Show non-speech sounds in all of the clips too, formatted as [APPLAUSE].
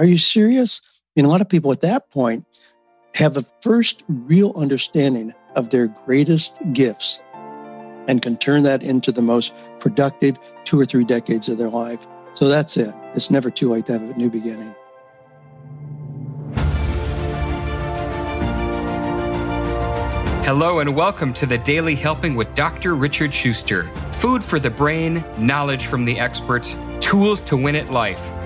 Are you serious? And a lot of people at that point have a first real understanding of their greatest gifts and can turn that into the most productive two or three decades of their life. So that's it. It's never too late to have a new beginning. Hello and welcome to the Daily Helping with Dr. Richard Schuster. Food for the brain, knowledge from the experts, tools to win at life.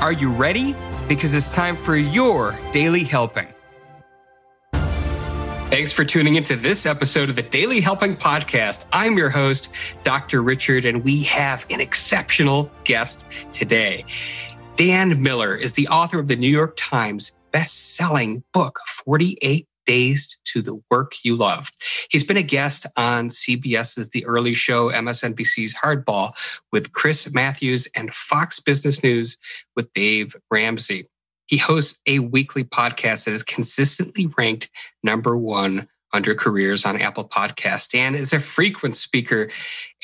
Are you ready? Because it's time for your daily helping. Thanks for tuning into this episode of the Daily Helping Podcast. I'm your host, Dr. Richard, and we have an exceptional guest today. Dan Miller is the author of the New York Times best-selling book, 48 Days to the Work You Love. He's been a guest on CBS's The Early Show, MSNBC's Hardball with Chris Matthews, and Fox Business News with Dave Ramsey. He hosts a weekly podcast that is consistently ranked number one under careers on Apple Podcast and is a frequent speaker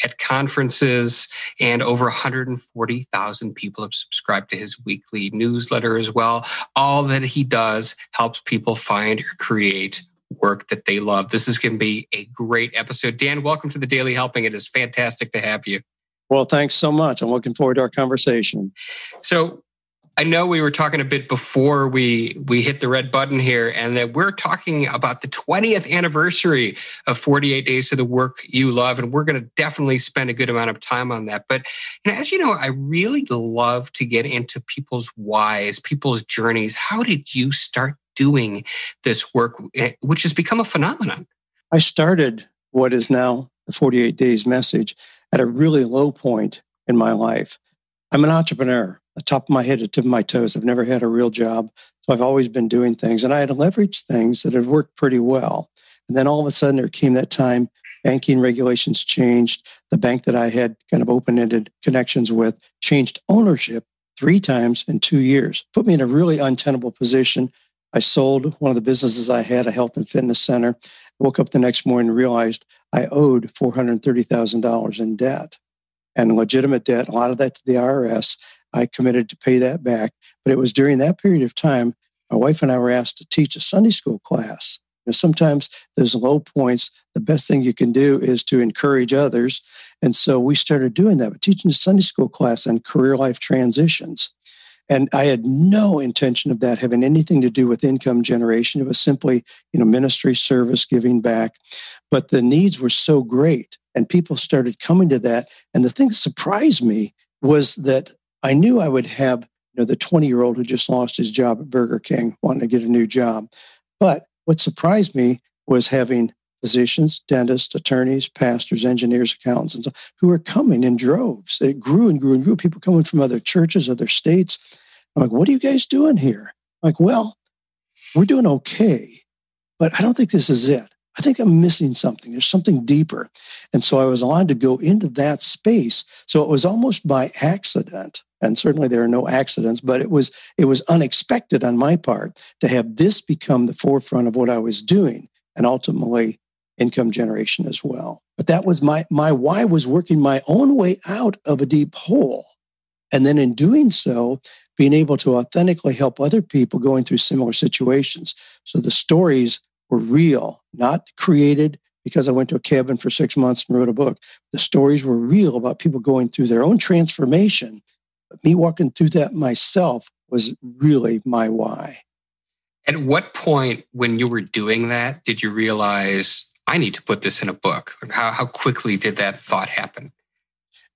at conferences and over 140,000 people have subscribed to his weekly newsletter as well. All that he does helps people find or create work that they love. This is going to be a great episode. Dan, welcome to the Daily Helping. It is fantastic to have you. Well, thanks so much. I'm looking forward to our conversation. So, I know we were talking a bit before we we hit the red button here, and that we're talking about the 20th anniversary of 48 Days to the Work You Love, and we're going to definitely spend a good amount of time on that. But you know, as you know, I really love to get into people's whys, people's journeys. How did you start doing this work, eh, which has become a phenomenon? I started what is now the 48 Days message at a really low point in my life. I'm an entrepreneur the top of my head to tip of my toes. I've never had a real job. So I've always been doing things and I had leveraged things that had worked pretty well. And then all of a sudden there came that time banking regulations changed. The bank that I had kind of open ended connections with changed ownership three times in two years, put me in a really untenable position. I sold one of the businesses I had, a health and fitness center. Woke up the next morning and realized I owed $430,000 in debt and legitimate debt, a lot of that to the IRS. I committed to pay that back. But it was during that period of time, my wife and I were asked to teach a Sunday school class. Sometimes those low points, the best thing you can do is to encourage others. And so we started doing that, but teaching a Sunday school class on career life transitions. And I had no intention of that having anything to do with income generation. It was simply, you know, ministry service, giving back. But the needs were so great and people started coming to that. And the thing that surprised me was that I knew I would have, you know, the 20 year old who just lost his job at Burger King wanting to get a new job. But what surprised me was having physicians, dentists, attorneys, pastors, engineers, accountants, and so, who were coming in droves. It grew and grew and grew. People coming from other churches, other states. I'm like, what are you guys doing here? I'm like, well, we're doing okay, but I don't think this is it. I think I'm missing something. There's something deeper. And so I was allowed to go into that space. So it was almost by accident. And certainly there are no accidents, but it was it was unexpected on my part to have this become the forefront of what I was doing and ultimately income generation as well. But that was my my why was working my own way out of a deep hole. And then in doing so, being able to authentically help other people going through similar situations. So the stories were real, not created because I went to a cabin for six months and wrote a book. The stories were real about people going through their own transformation. But me walking through that myself was really my why. At what point, when you were doing that, did you realize I need to put this in a book? How, how quickly did that thought happen?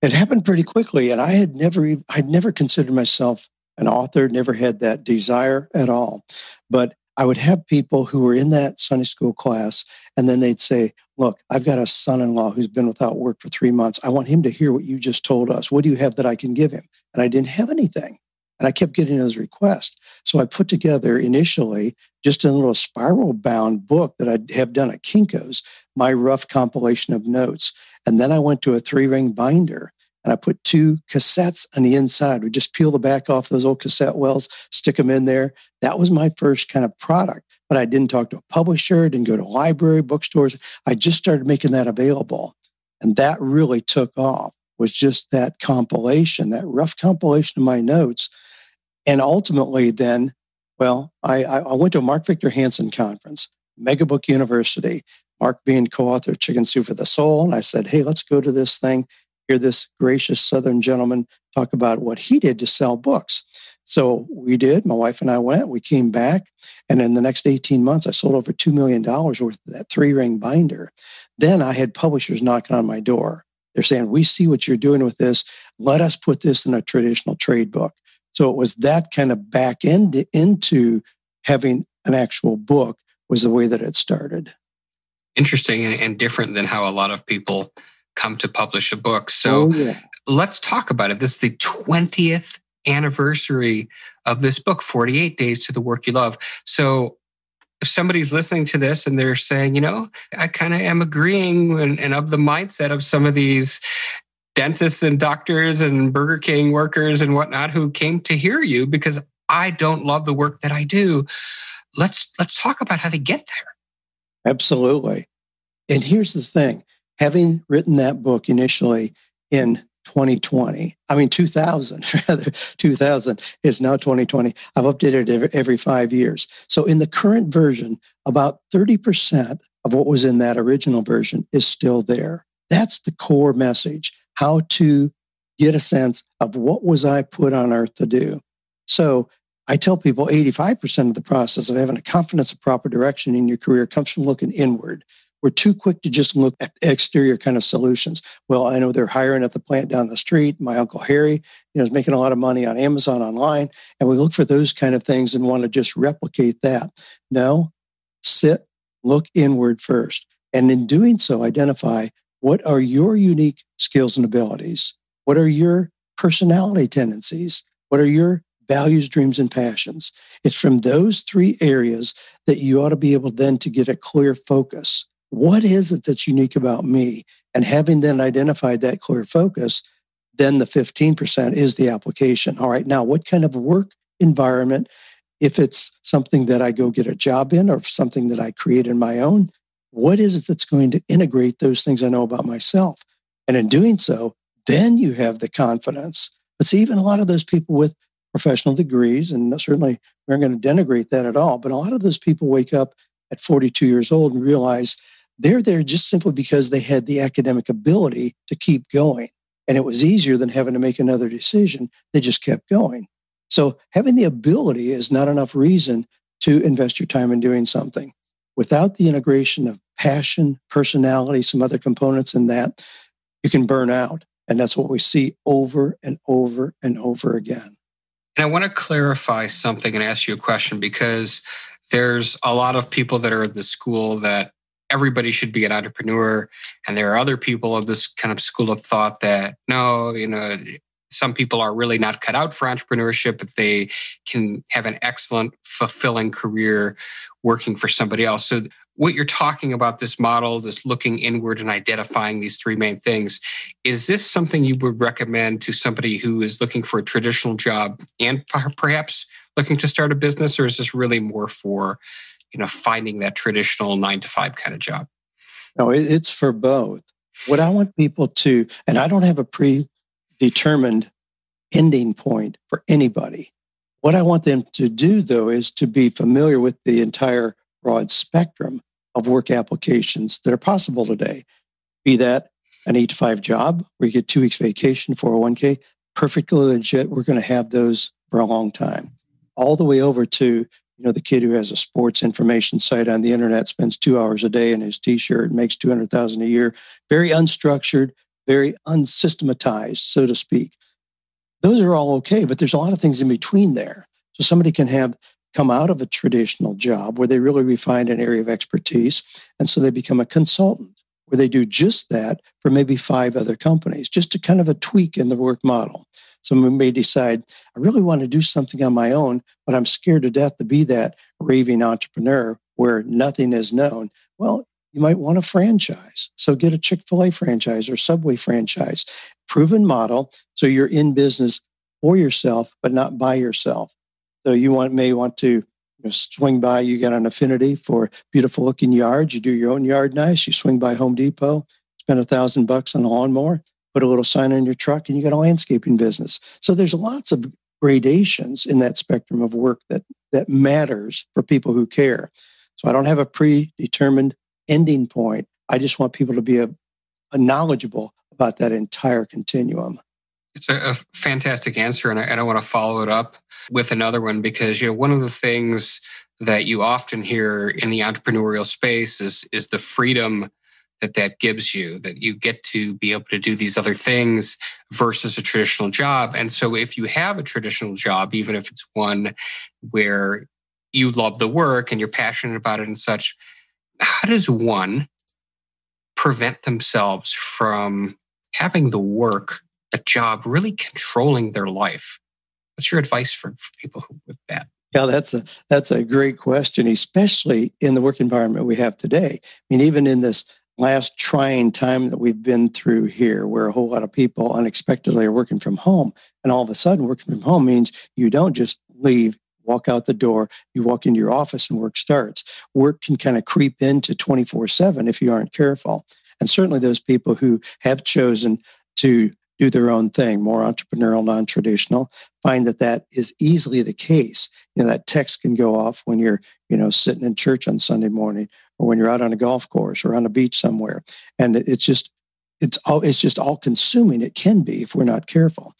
It happened pretty quickly, and I had never, I'd never considered myself an author, never had that desire at all. But I would have people who were in that Sunday school class, and then they'd say, Look, I've got a son in law who's been without work for three months. I want him to hear what you just told us. What do you have that I can give him? And I didn't have anything. And I kept getting those requests. So I put together initially just a little spiral bound book that I have done at Kinko's, my rough compilation of notes. And then I went to a three ring binder and I put two cassettes on the inside. We just peel the back off those old cassette wells, stick them in there. That was my first kind of product. But I didn't talk to a publisher, didn't go to library, bookstores. I just started making that available. And that really took off was just that compilation, that rough compilation of my notes. And ultimately then, well, I, I went to a Mark Victor Hansen conference, Megabook University, Mark being co-author of Chicken Soup for the Soul. And I said, hey, let's go to this thing hear this gracious Southern gentleman talk about what he did to sell books. So we did. My wife and I went. We came back. And in the next 18 months, I sold over $2 million worth of that three ring binder. Then I had publishers knocking on my door. They're saying, We see what you're doing with this. Let us put this in a traditional trade book. So it was that kind of back end into having an actual book was the way that it started. Interesting and different than how a lot of people come to publish a book. So oh, yeah. let's talk about it. This is the 20th anniversary of this book, 48 Days to the Work You Love. So if somebody's listening to this and they're saying, you know, I kind of am agreeing and, and of the mindset of some of these dentists and doctors and Burger King workers and whatnot who came to hear you because I don't love the work that I do. Let's let's talk about how to get there. Absolutely. And here's the thing having written that book initially in 2020, I mean 2000 [LAUGHS] rather, 2000 is now 2020. I've updated it every, five years. So in the current version, about 30% of what was in that original version is still there. That's the core message. How to get a sense of what was I put on earth to do. So I tell people 85% of the process of having a confidence of proper direction in your career comes from looking inward. We're too quick to just look at exterior kind of solutions. Well, I know they're hiring at the plant down the street. My uncle Harry, you know, is making a lot of money on Amazon online, and we look for those kind of things and want to just replicate that. No, sit, look inward first, and in doing so, identify what are your unique skills and abilities. What are your personality tendencies? What are your values, dreams, and passions? It's from those three areas that you ought to be able then to get a clear focus what is it that's unique about me? And having then identified that clear focus, then the 15% is the application. All right, now what kind of work environment, if it's something that I go get a job in or something that I create in my own, what is it that's going to integrate those things I know about myself? And in doing so, then you have the confidence. But see, even a lot of those people with professional degrees, and certainly we aren't going to denigrate that at all, but a lot of those people wake up at 42 years old and realize they're there just simply because they had the academic ability to keep going. And it was easier than having to make another decision. They just kept going. So having the ability is not enough reason to invest your time in doing something. Without the integration of passion, personality, some other components in that, you can burn out. And that's what we see over and over and over again. And I want to clarify something and ask you a question because there's a lot of people that are at the school that everybody should be an entrepreneur. And there are other people of this kind of school of thought that no, you know, some people are really not cut out for entrepreneurship, but they can have an excellent, fulfilling career working for somebody else. So what you're talking about this model, this looking inward and identifying these three main things, is this something you would recommend to somebody who is looking for a traditional job and perhaps looking to start a business, or is this really more for you know, finding that traditional nine to five kind of job? No, it's for both. What I want people to, and I don't have a predetermined ending point for anybody. What I want them to do, though, is to be familiar with the entire broad spectrum of work applications that are possible today. Be that an eight to five job where you get two weeks vacation, 401k, perfectly legit. We're going to have those for a long time. All the way over to you know, the kid who has a sports information site on the internet spends two hours a day in his t-shirt and makes 200,000 a year. Very unstructured, very unsystematized, so to speak. Those are all okay, but there's a lot of things in between there. So somebody can have come out of a traditional job where they really refine an area of expertise. And so they become a consultant. Where they do just that for maybe five other companies, just to kind of a tweak in the work model. Someone may decide, I really want to do something on my own, but I'm scared to death to be that raving entrepreneur where nothing is known. Well, you might want a franchise. So get a Chick fil A franchise or Subway franchise, proven model. So you're in business for yourself, but not by yourself. So you want, may want to swing by, you get an affinity for beautiful looking yards. You do your own yard nice. You swing by Home Depot, spend a thousand bucks on a lawnmower, put a little sign on your truck, and you got a landscaping business. So there's lots of gradations in that spectrum of work that that matters for people who care. So I don't have a predetermined ending point. I just want people to be a, a knowledgeable about that entire continuum. It's a, a fantastic answer, and I, and I want to follow it up with another one because you know one of the things that you often hear in the entrepreneurial space is is the freedom that that gives you that you get to be able to do these other things versus a traditional job. And so if you have a traditional job even if it's one where you love the work and you're passionate about it and such how does one prevent themselves from having the work a job really controlling their life. What's your advice for, for people who, with that? Yeah, that's a that's a great question, especially in the work environment we have today. I mean, even in this last trying time that we've been through here, where a whole lot of people unexpectedly are working from home, and all of a sudden working from home means you don't just leave, walk out the door, you walk into your office and work starts. Work can kind of creep into 24 7 if you aren't careful. And certainly those people who have chosen to do their own thing, more entrepreneurial, non traditional, find that that is easily the case. You know, that text can go off when you're, you know, sitting in church on Sunday morning or when you're out on a golf course or on a beach somewhere. And it's just, it's all, it's just all consuming. It can be if we're not careful.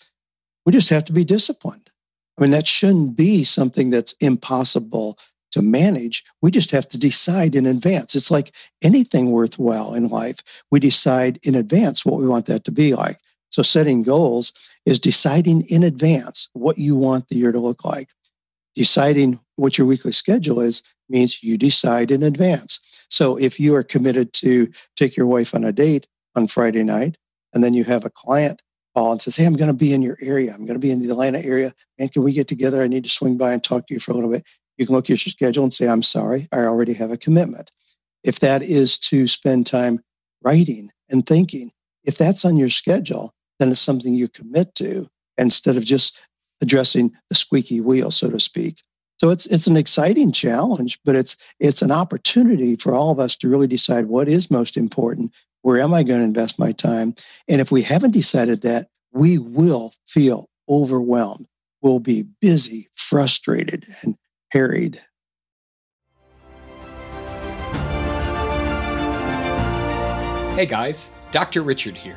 We just have to be disciplined. I mean, that shouldn't be something that's impossible to manage. We just have to decide in advance. It's like anything worthwhile in life. We decide in advance what we want that to be like. So setting goals is deciding in advance what you want the year to look like. Deciding what your weekly schedule is means you decide in advance. So if you are committed to take your wife on a date on Friday night, and then you have a client call and says, Hey, I'm going to be in your area. I'm going to be in the Atlanta area. And can we get together? I need to swing by and talk to you for a little bit. You can look at your schedule and say, I'm sorry, I already have a commitment. If that is to spend time writing and thinking, if that's on your schedule, then it's something you commit to instead of just addressing the squeaky wheel, so to speak. So it's it's an exciting challenge, but it's it's an opportunity for all of us to really decide what is most important. Where am I going to invest my time? And if we haven't decided that, we will feel overwhelmed. We'll be busy, frustrated, and harried. Hey guys, Dr. Richard here.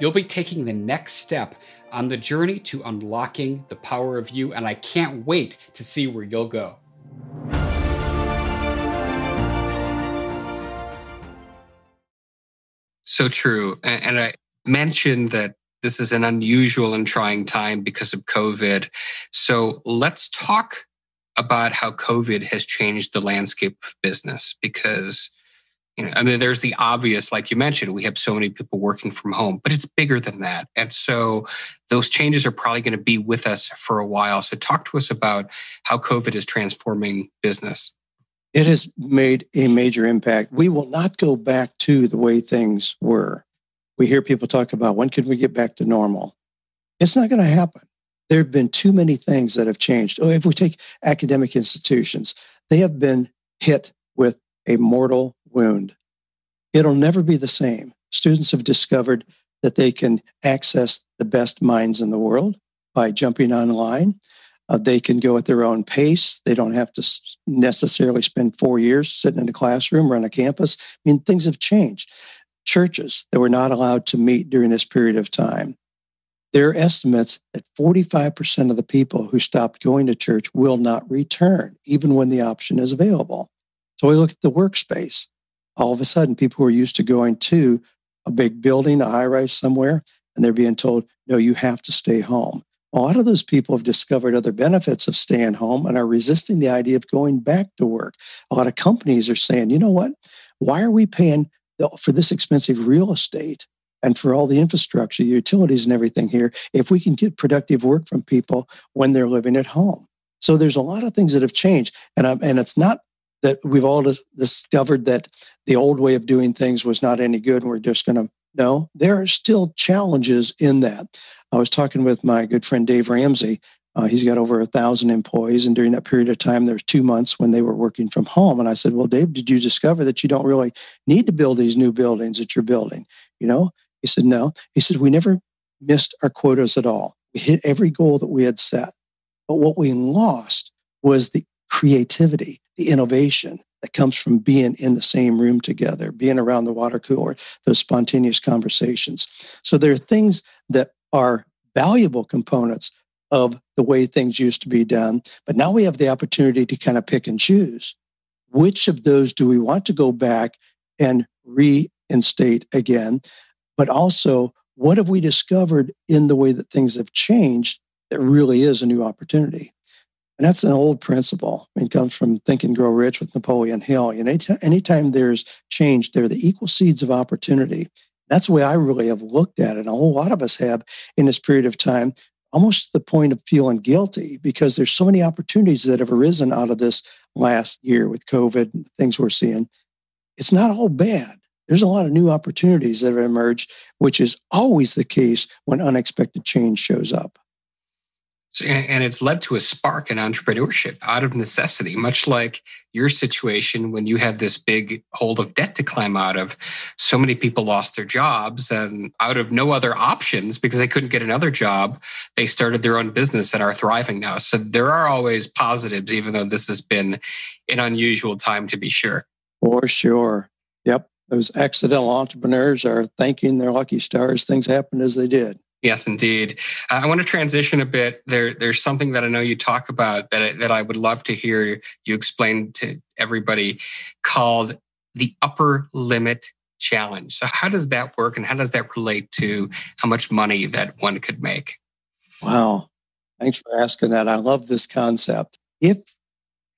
You'll be taking the next step on the journey to unlocking the power of you, and I can't wait to see where you'll go. So true. And I mentioned that this is an unusual and trying time because of COVID. So let's talk about how COVID has changed the landscape of business because you know, I mean, there's the obvious, like you mentioned, we have so many people working from home, but it's bigger than that. And so those changes are probably going to be with us for a while. So talk to us about how COVID is transforming business. It has made a major impact. We will not go back to the way things were. We hear people talk about when can we get back to normal? It's not going to happen. There have been too many things that have changed. Oh, if we take academic institutions, they have been hit with a mortal wound. It'll never be the same. Students have discovered that they can access the best minds in the world by jumping online. Uh, they can go at their own pace. They don't have to necessarily spend four years sitting in a classroom or on a campus. I mean, things have changed. churches that were not allowed to meet during this period of time. There are estimates that 45% of the people who stopped going to church will not return, even when the option is available. So we look at the workspace. All of a sudden, people who are used to going to a big building, a high rise somewhere, and they're being told, no, you have to stay home. A lot of those people have discovered other benefits of staying home and are resisting the idea of going back to work. A lot of companies are saying, you know what? Why are we paying for this expensive real estate and for all the infrastructure, the utilities, and everything here, if we can get productive work from people when they're living at home. So there's a lot of things that have changed, and I'm, and it's not that we've all discovered that the old way of doing things was not any good, and we're just going to no. There are still challenges in that. I was talking with my good friend Dave Ramsey. Uh, he's got over a thousand employees, and during that period of time, there there's two months when they were working from home. And I said, "Well, Dave, did you discover that you don't really need to build these new buildings that you're building?" You know, he said, no. He said, we never missed our quotas at all. We hit every goal that we had set. But what we lost was the creativity, the innovation that comes from being in the same room together, being around the water cooler, those spontaneous conversations. So there are things that are valuable components of the way things used to be done. But now we have the opportunity to kind of pick and choose. Which of those do we want to go back and reinstate again? but also what have we discovered in the way that things have changed that really is a new opportunity? And that's an old principle. It comes from Think and Grow Rich with Napoleon Hill. And anytime, anytime there's change, they're the equal seeds of opportunity. That's the way I really have looked at it. And a whole lot of us have in this period of time, almost to the point of feeling guilty because there's so many opportunities that have arisen out of this last year with COVID and things we're seeing. It's not all bad there's a lot of new opportunities that have emerged, which is always the case when unexpected change shows up. And it's led to a spark in entrepreneurship out of necessity, much like your situation when you had this big hold of debt to climb out of. So many people lost their jobs and out of no other options because they couldn't get another job, they started their own business and are thriving now. So there are always positives, even though this has been an unusual time to be sure. For sure. Yep those accidental entrepreneurs are thanking their lucky stars things happened as they did. Yes, indeed. I want to transition a bit. There, there's something that I know you talk about that I, that I would love to hear you explain to everybody, called the upper limit challenge. So, how does that work, and how does that relate to how much money that one could make? Wow, thanks for asking that. I love this concept. If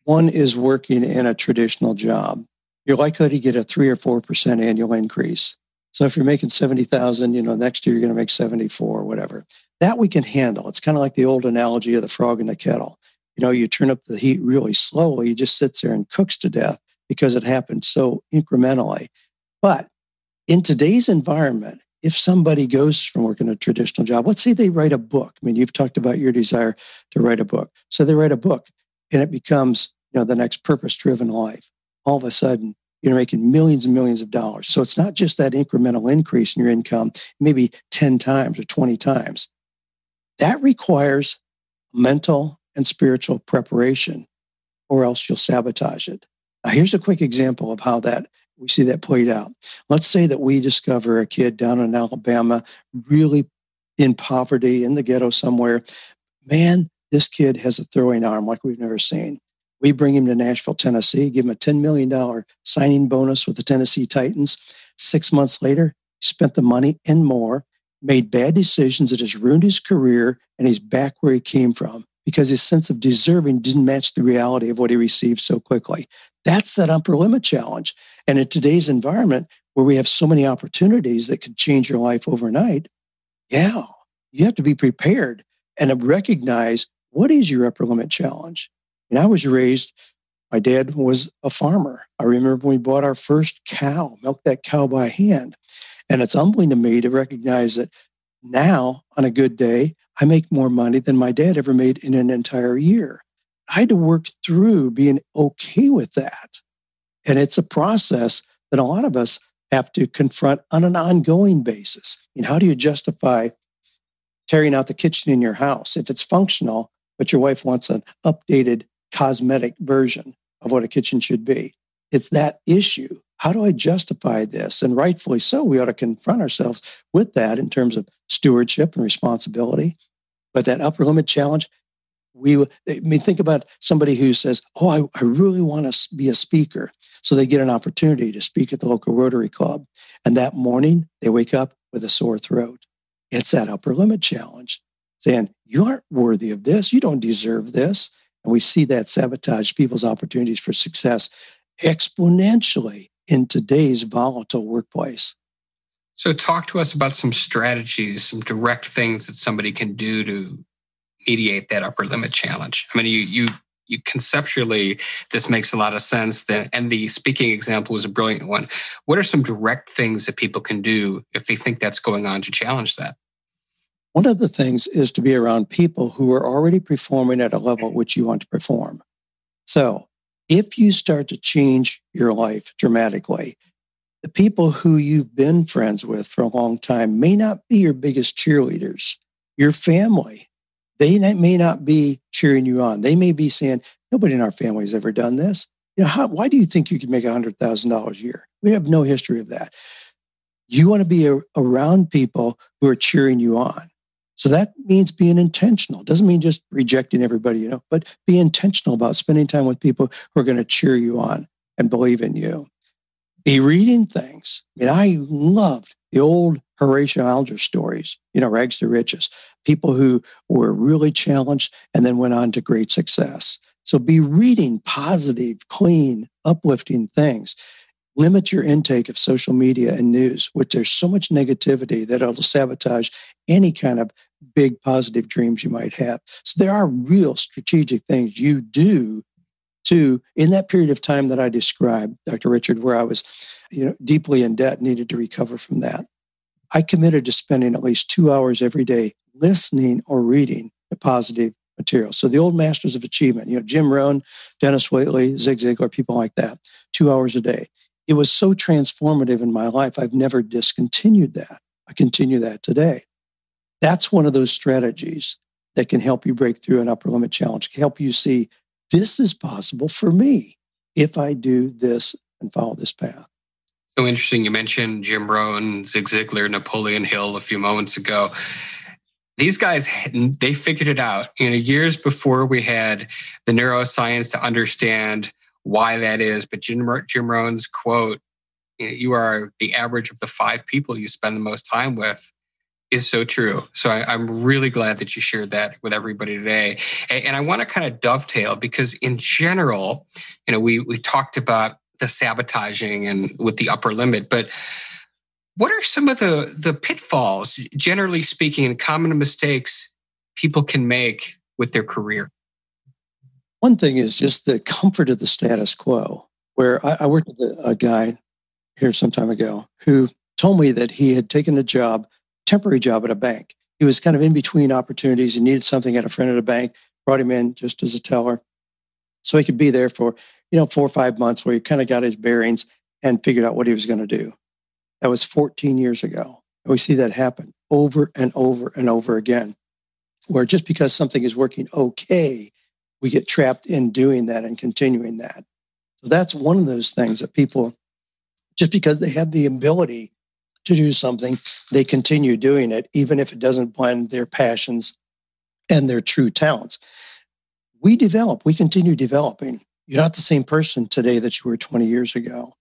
one is working in a traditional job, you're likely to get a three or four percent annual increase. So if you're making seventy thousand, you know next year you're going to make seventy four, whatever. That we can handle. It's kind of like the old analogy of the frog in the kettle. You know, you turn up the heat really slowly, it just sits there and cooks to death because it happened so incrementally. But in today's environment, if somebody goes from working a traditional job, let's say they write a book. I mean, you've talked about your desire to write a book. So they write a book and it becomes, you know, the next purpose driven life all of a sudden you're making millions and millions of dollars. So it's not just that incremental increase in your income, maybe 10 times or 20 times. That requires mental and spiritual preparation, or else you'll sabotage it. Now, here's a quick example of how that we see that played out. Let's say that we discover a kid down in Alabama, really in poverty in the ghetto somewhere. Man, this kid has a throwing arm like we've never seen. We bring him to Nashville, Tennessee, give him a $10 million signing bonus with the Tennessee Titans. Six months later, he spent the money and more, made bad decisions that has ruined his career, and he's back where he came from because his sense of deserving didn't match the reality of what he received so quickly. That's that upper limit challenge. And in today's environment, where we have so many opportunities that could change your life overnight, yeah, you have to be prepared and recognize what is your upper limit challenge. And I was raised, my dad was a farmer. I remember when we bought our first cow, milked that cow by hand. And it's humbling to me to recognize that now, on a good day, I make more money than my dad ever made in an entire year. I had to work through being okay with that. And it's a process that a lot of us have to confront on an ongoing basis. And how do you justify tearing out the kitchen in your house if it's functional, but your wife wants an updated cosmetic version of what a kitchen should be. It's that issue how do I justify this? And rightfully so, we ought to confront ourselves with that in terms of stewardship and responsibility. But that upper limit challenge, we I mean, think about somebody who says, "Oh, I, I really want to be a speaker," so they get an opportunity to speak at the local Rotary Club, and that morning they wake up with a sore throat. It's that upper limit challenge, saying, "You aren't worthy of this. You don't deserve this." And we see that sabotage people's opportunities for success exponentially in today's volatile workplace. So, talk to us about some strategies, some direct things that somebody can do to mediate that upper limit challenge. I mean, you you you conceptually this makes a lot of sense. That and the speaking example was a brilliant one. What are some direct things that people can do if they think that's going on to challenge that? One of the things is to be around people who are already performing at a level which you want to perform. So, if you start to change your life dramatically, the people who you've been friends with for a long time may not be your biggest cheerleaders. Your family, they may not be cheering you on. They may be saying, nobody in our family has ever done this. You know, how, why do you think you could make $100,000 a year? We have no history of that. You want to be a, around people who are cheering you on. So that means being intentional. It doesn't mean just rejecting everybody, you know, but be intentional about spending time with people who are going to cheer you on and believe in you. Be reading things. I mean, I loved the old Horatio Alger stories, you know, rags to riches, people who were really challenged and then went on to great success. So be reading positive, clean, uplifting things limit your intake of social media and news, which there's so much negativity that it'll sabotage any kind of big positive dreams you might have. So there are real strategic things you do to in that period of time that I described, Dr. Richard, where I was, you know, deeply in debt, needed to recover from that. I committed to spending at least two hours every day listening or reading the positive material. So the old masters of achievement, you know, Jim Rohn, Dennis Waitley, Zig Ziglar, people like that, two hours a day it was so transformative in my life. I've never discontinued that. I continue that today. That's one of those strategies that can help you break through an upper limit challenge, can help you see this is possible for me if I do this and follow this path. So interesting. You mentioned Jim Rohn, Zig Ziglar, Napoleon Hill a few moments ago. These guys, they figured it out. You know, years before we had the neuroscience to understand why that is. But Jim, Jim Rohn's quote, you are the average of the five people you spend the most time with is so true. So I, am really glad that you shared that with everybody today. And, and I want to kind of dovetail because in general, you know, we, we talked about the sabotaging and with the upper limit, but what are some of the, the pitfalls, generally speaking, and common mistakes people can make with their career? One thing is just the comfort of the status quo. Where I, I worked with a, a guy here some time ago who told me that he had taken a job, temporary job at a bank. He was kind of in between opportunities. He needed something at a friend at a bank, brought him in just as a teller. So he could be there for, you know, four or five months where he kind of got his bearings and figured out what he was going to do. That was 14 years ago. And we see that happen over and over and over again, where just because something is working okay we get trapped in doing that and continuing that. So that's one of those things that people, just because they have the ability to do something, they continue doing it, even if it doesn't blend their passions and their true talents. We develop, we continue developing. You're not the same person today that you were 20 years ago.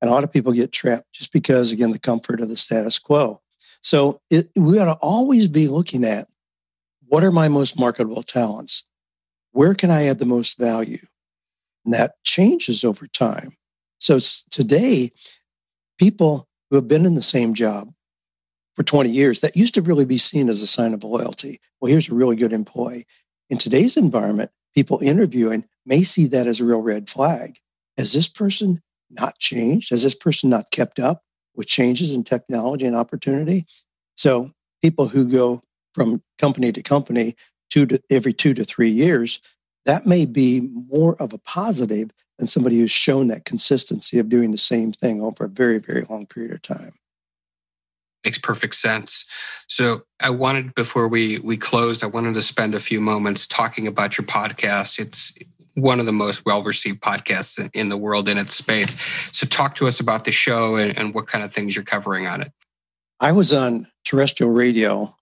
And a lot of people get trapped just because, again, the comfort of the status quo. So it, we ought to always be looking at what are my most marketable talents? Where can I add the most value? And that changes over time. So today, people who have been in the same job for 20 years, that used to really be seen as a sign of loyalty. Well, here's a really good employee. In today's environment, people interviewing may see that as a real red flag. Has this person not changed? Has this person not kept up with changes in technology and opportunity? So people who go from company to company two to every two to three years, that may be more of a positive than somebody who's shown that consistency of doing the same thing over a very, very long period of time. Makes perfect sense. So I wanted before we we closed, I wanted to spend a few moments talking about your podcast. It's one of the most well received podcasts in the world in its space. So, talk to us about the show and, and what kind of things you're covering on it. I was on terrestrial radio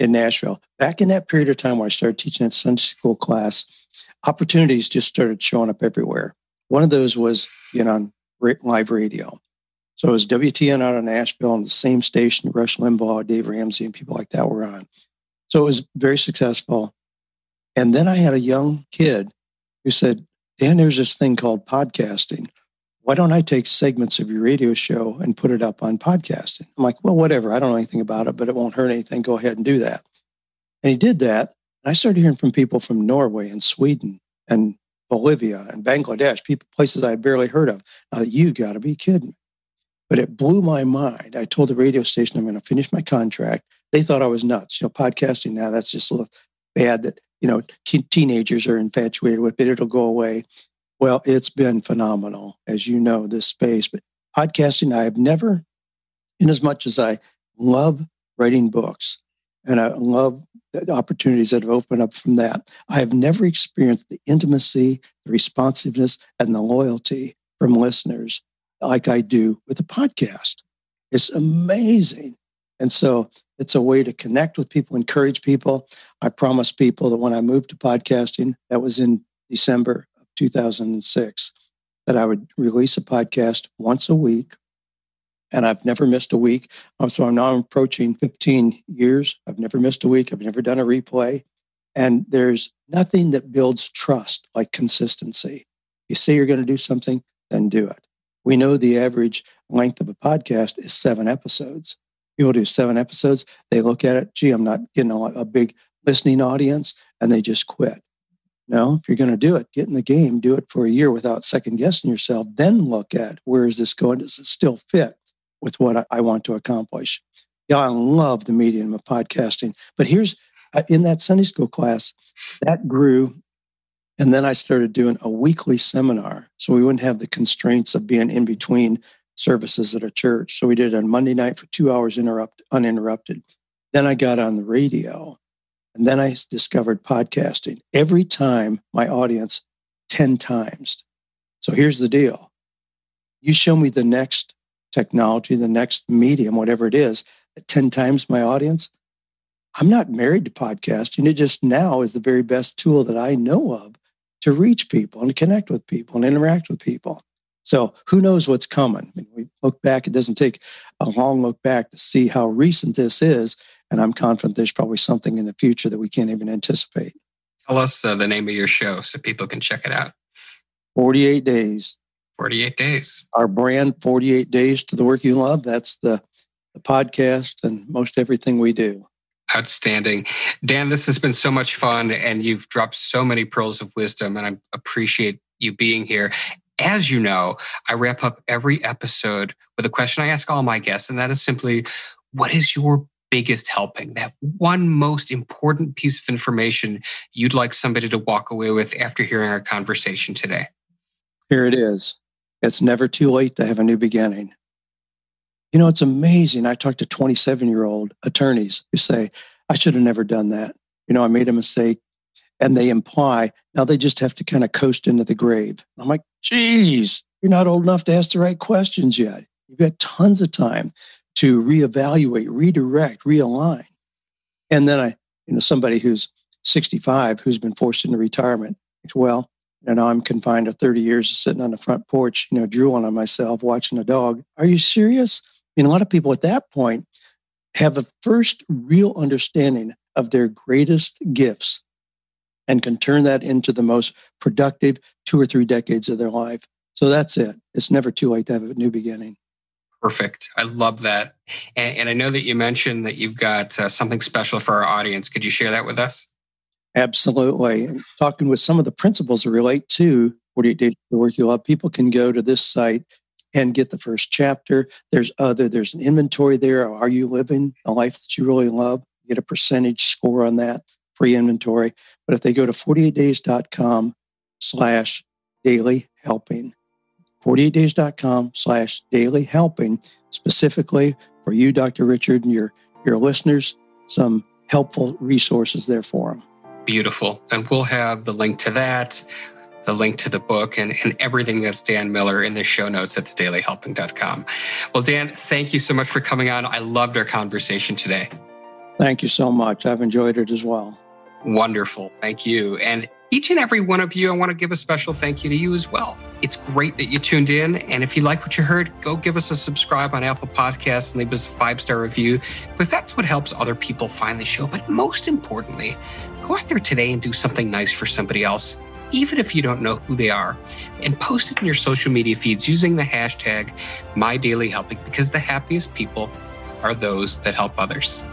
in Nashville. Back in that period of time where I started teaching at Sunday school class, opportunities just started showing up everywhere. One of those was you know on live radio. So it was WTN out of Nashville on the same station Rush Limbaugh, Dave Ramsey, and people like that were on. So it was very successful. And then I had a young kid who said, Dan, there's this thing called podcasting. Why don't I take segments of your radio show and put it up on podcasting? I'm like, well, whatever. I don't know anything about it, but it won't hurt anything. Go ahead and do that. And he did that. And I started hearing from people from Norway and Sweden and Bolivia and Bangladesh, people, places I had barely heard of. You got to be kidding. But it blew my mind. I told the radio station I'm going to finish my contract. They thought I was nuts. You know, podcasting now, that's just a bad that, you know, teenagers are infatuated with it. It'll go away. Well, it's been phenomenal, as you know, this space. But podcasting, I have never, in as much as I love writing books and I love the opportunities that have opened up from that, I have never experienced the intimacy, the responsiveness, and the loyalty from listeners like I do with the podcast. It's amazing. And so it's a way to connect with people, encourage people. I promised people that when I moved to podcasting, that was in December 2006 that I would release a podcast once a week. And I've never missed a week. Um, so I'm now approaching 15 years. I've never missed a week. I've never done a replay. And there's nothing that builds trust like consistency. You say you're going to do something, then do it. We know the average length of a podcast is seven episodes. People do seven episodes, they look at it, gee, I'm not getting a, a big listening audience, and they just quit. No, if you're going to do it, get in the game, do it for a year without second guessing yourself, then look at where is this going? Does it still fit with what I want to accomplish? Yeah, I love the medium of podcasting. But here's uh, in that Sunday school class, that grew. And then I started doing a weekly seminar. So we wouldn't have the constraints of being in between services at a church. So we did it on Monday night for two hours interrupt, uninterrupted. Then I got on the radio and then I discovered podcasting. Every time my audience 10 times. So here's the deal you show me the next technology, the next medium, whatever it is, at 10 times my audience. I'm not married to podcasting. It just now is the very best tool that I know of to reach people and connect with people and interact with people. So who knows what's coming? I mean, we look back, it doesn't take a long look back to see how recent this is. And I'm confident there's probably something in the future that we can't even anticipate. Tell us uh, the name of your show so people can check it out. 48 Days. 48 Days. Our brand, 48 Days to the Work You Love. That's the, the podcast and most everything we do. Outstanding. Dan, this has been so much fun and you've dropped so many pearls of wisdom and I appreciate you being here. As you know, I wrap up every episode with a question I ask all my guests, and that is simply, what is your biggest helping, that one most important piece of information you'd like somebody to walk away with after hearing our conversation today? Here it is. It's never too late to have a new beginning. You know, it's amazing. I talk to 27 year old attorneys who say, I should have never done that. You know, I made a mistake. And they imply now they just have to kind of coast into the grave. I'm like, geez, you're not old enough to ask the right questions yet. You've got tons of time to reevaluate, redirect, realign. And then I, you know, somebody who's 65 who's been forced into retirement. Well, you know, I'm confined to 30 years of sitting on the front porch, you know, drooling on myself, watching a dog. Are you serious? You know, a lot of people at that point have a first real understanding of their greatest gifts and can turn that into the most productive two or three decades of their life. So that's it. It's never too late to have a new beginning. Perfect. I love that. And, and I know that you mentioned that you've got uh, something special for our audience. Could you share that with us? Absolutely. Talking with some of the principles that relate to 48 Days the Work You Love, people can go to this site and get the first chapter. There's other, there's an inventory there. Are you living the life that you really love? get a percentage score on that free inventory. But if they go to 48days.com slash daily helping, 48days.com slash daily helping, specifically for you, Dr. Richard, and your, your listeners, some helpful resources there for them. Beautiful. And we'll have the link to that the link to the book and, and everything that's Dan Miller in the show notes at thedailyhelping.com. Well, Dan, thank you so much for coming on. I loved our conversation today. Thank you so much. I've enjoyed it as well. Wonderful. Thank you. And each and every one of you, I want to give a special thank you to you as well. It's great that you tuned in. And if you like what you heard, go give us a subscribe on Apple Podcasts and leave us a five star review because that's what helps other people find the show. But most importantly, go out there today and do something nice for somebody else, even if you don't know who they are, and post it in your social media feeds using the hashtag MyDailyHelping because the happiest people are those that help others.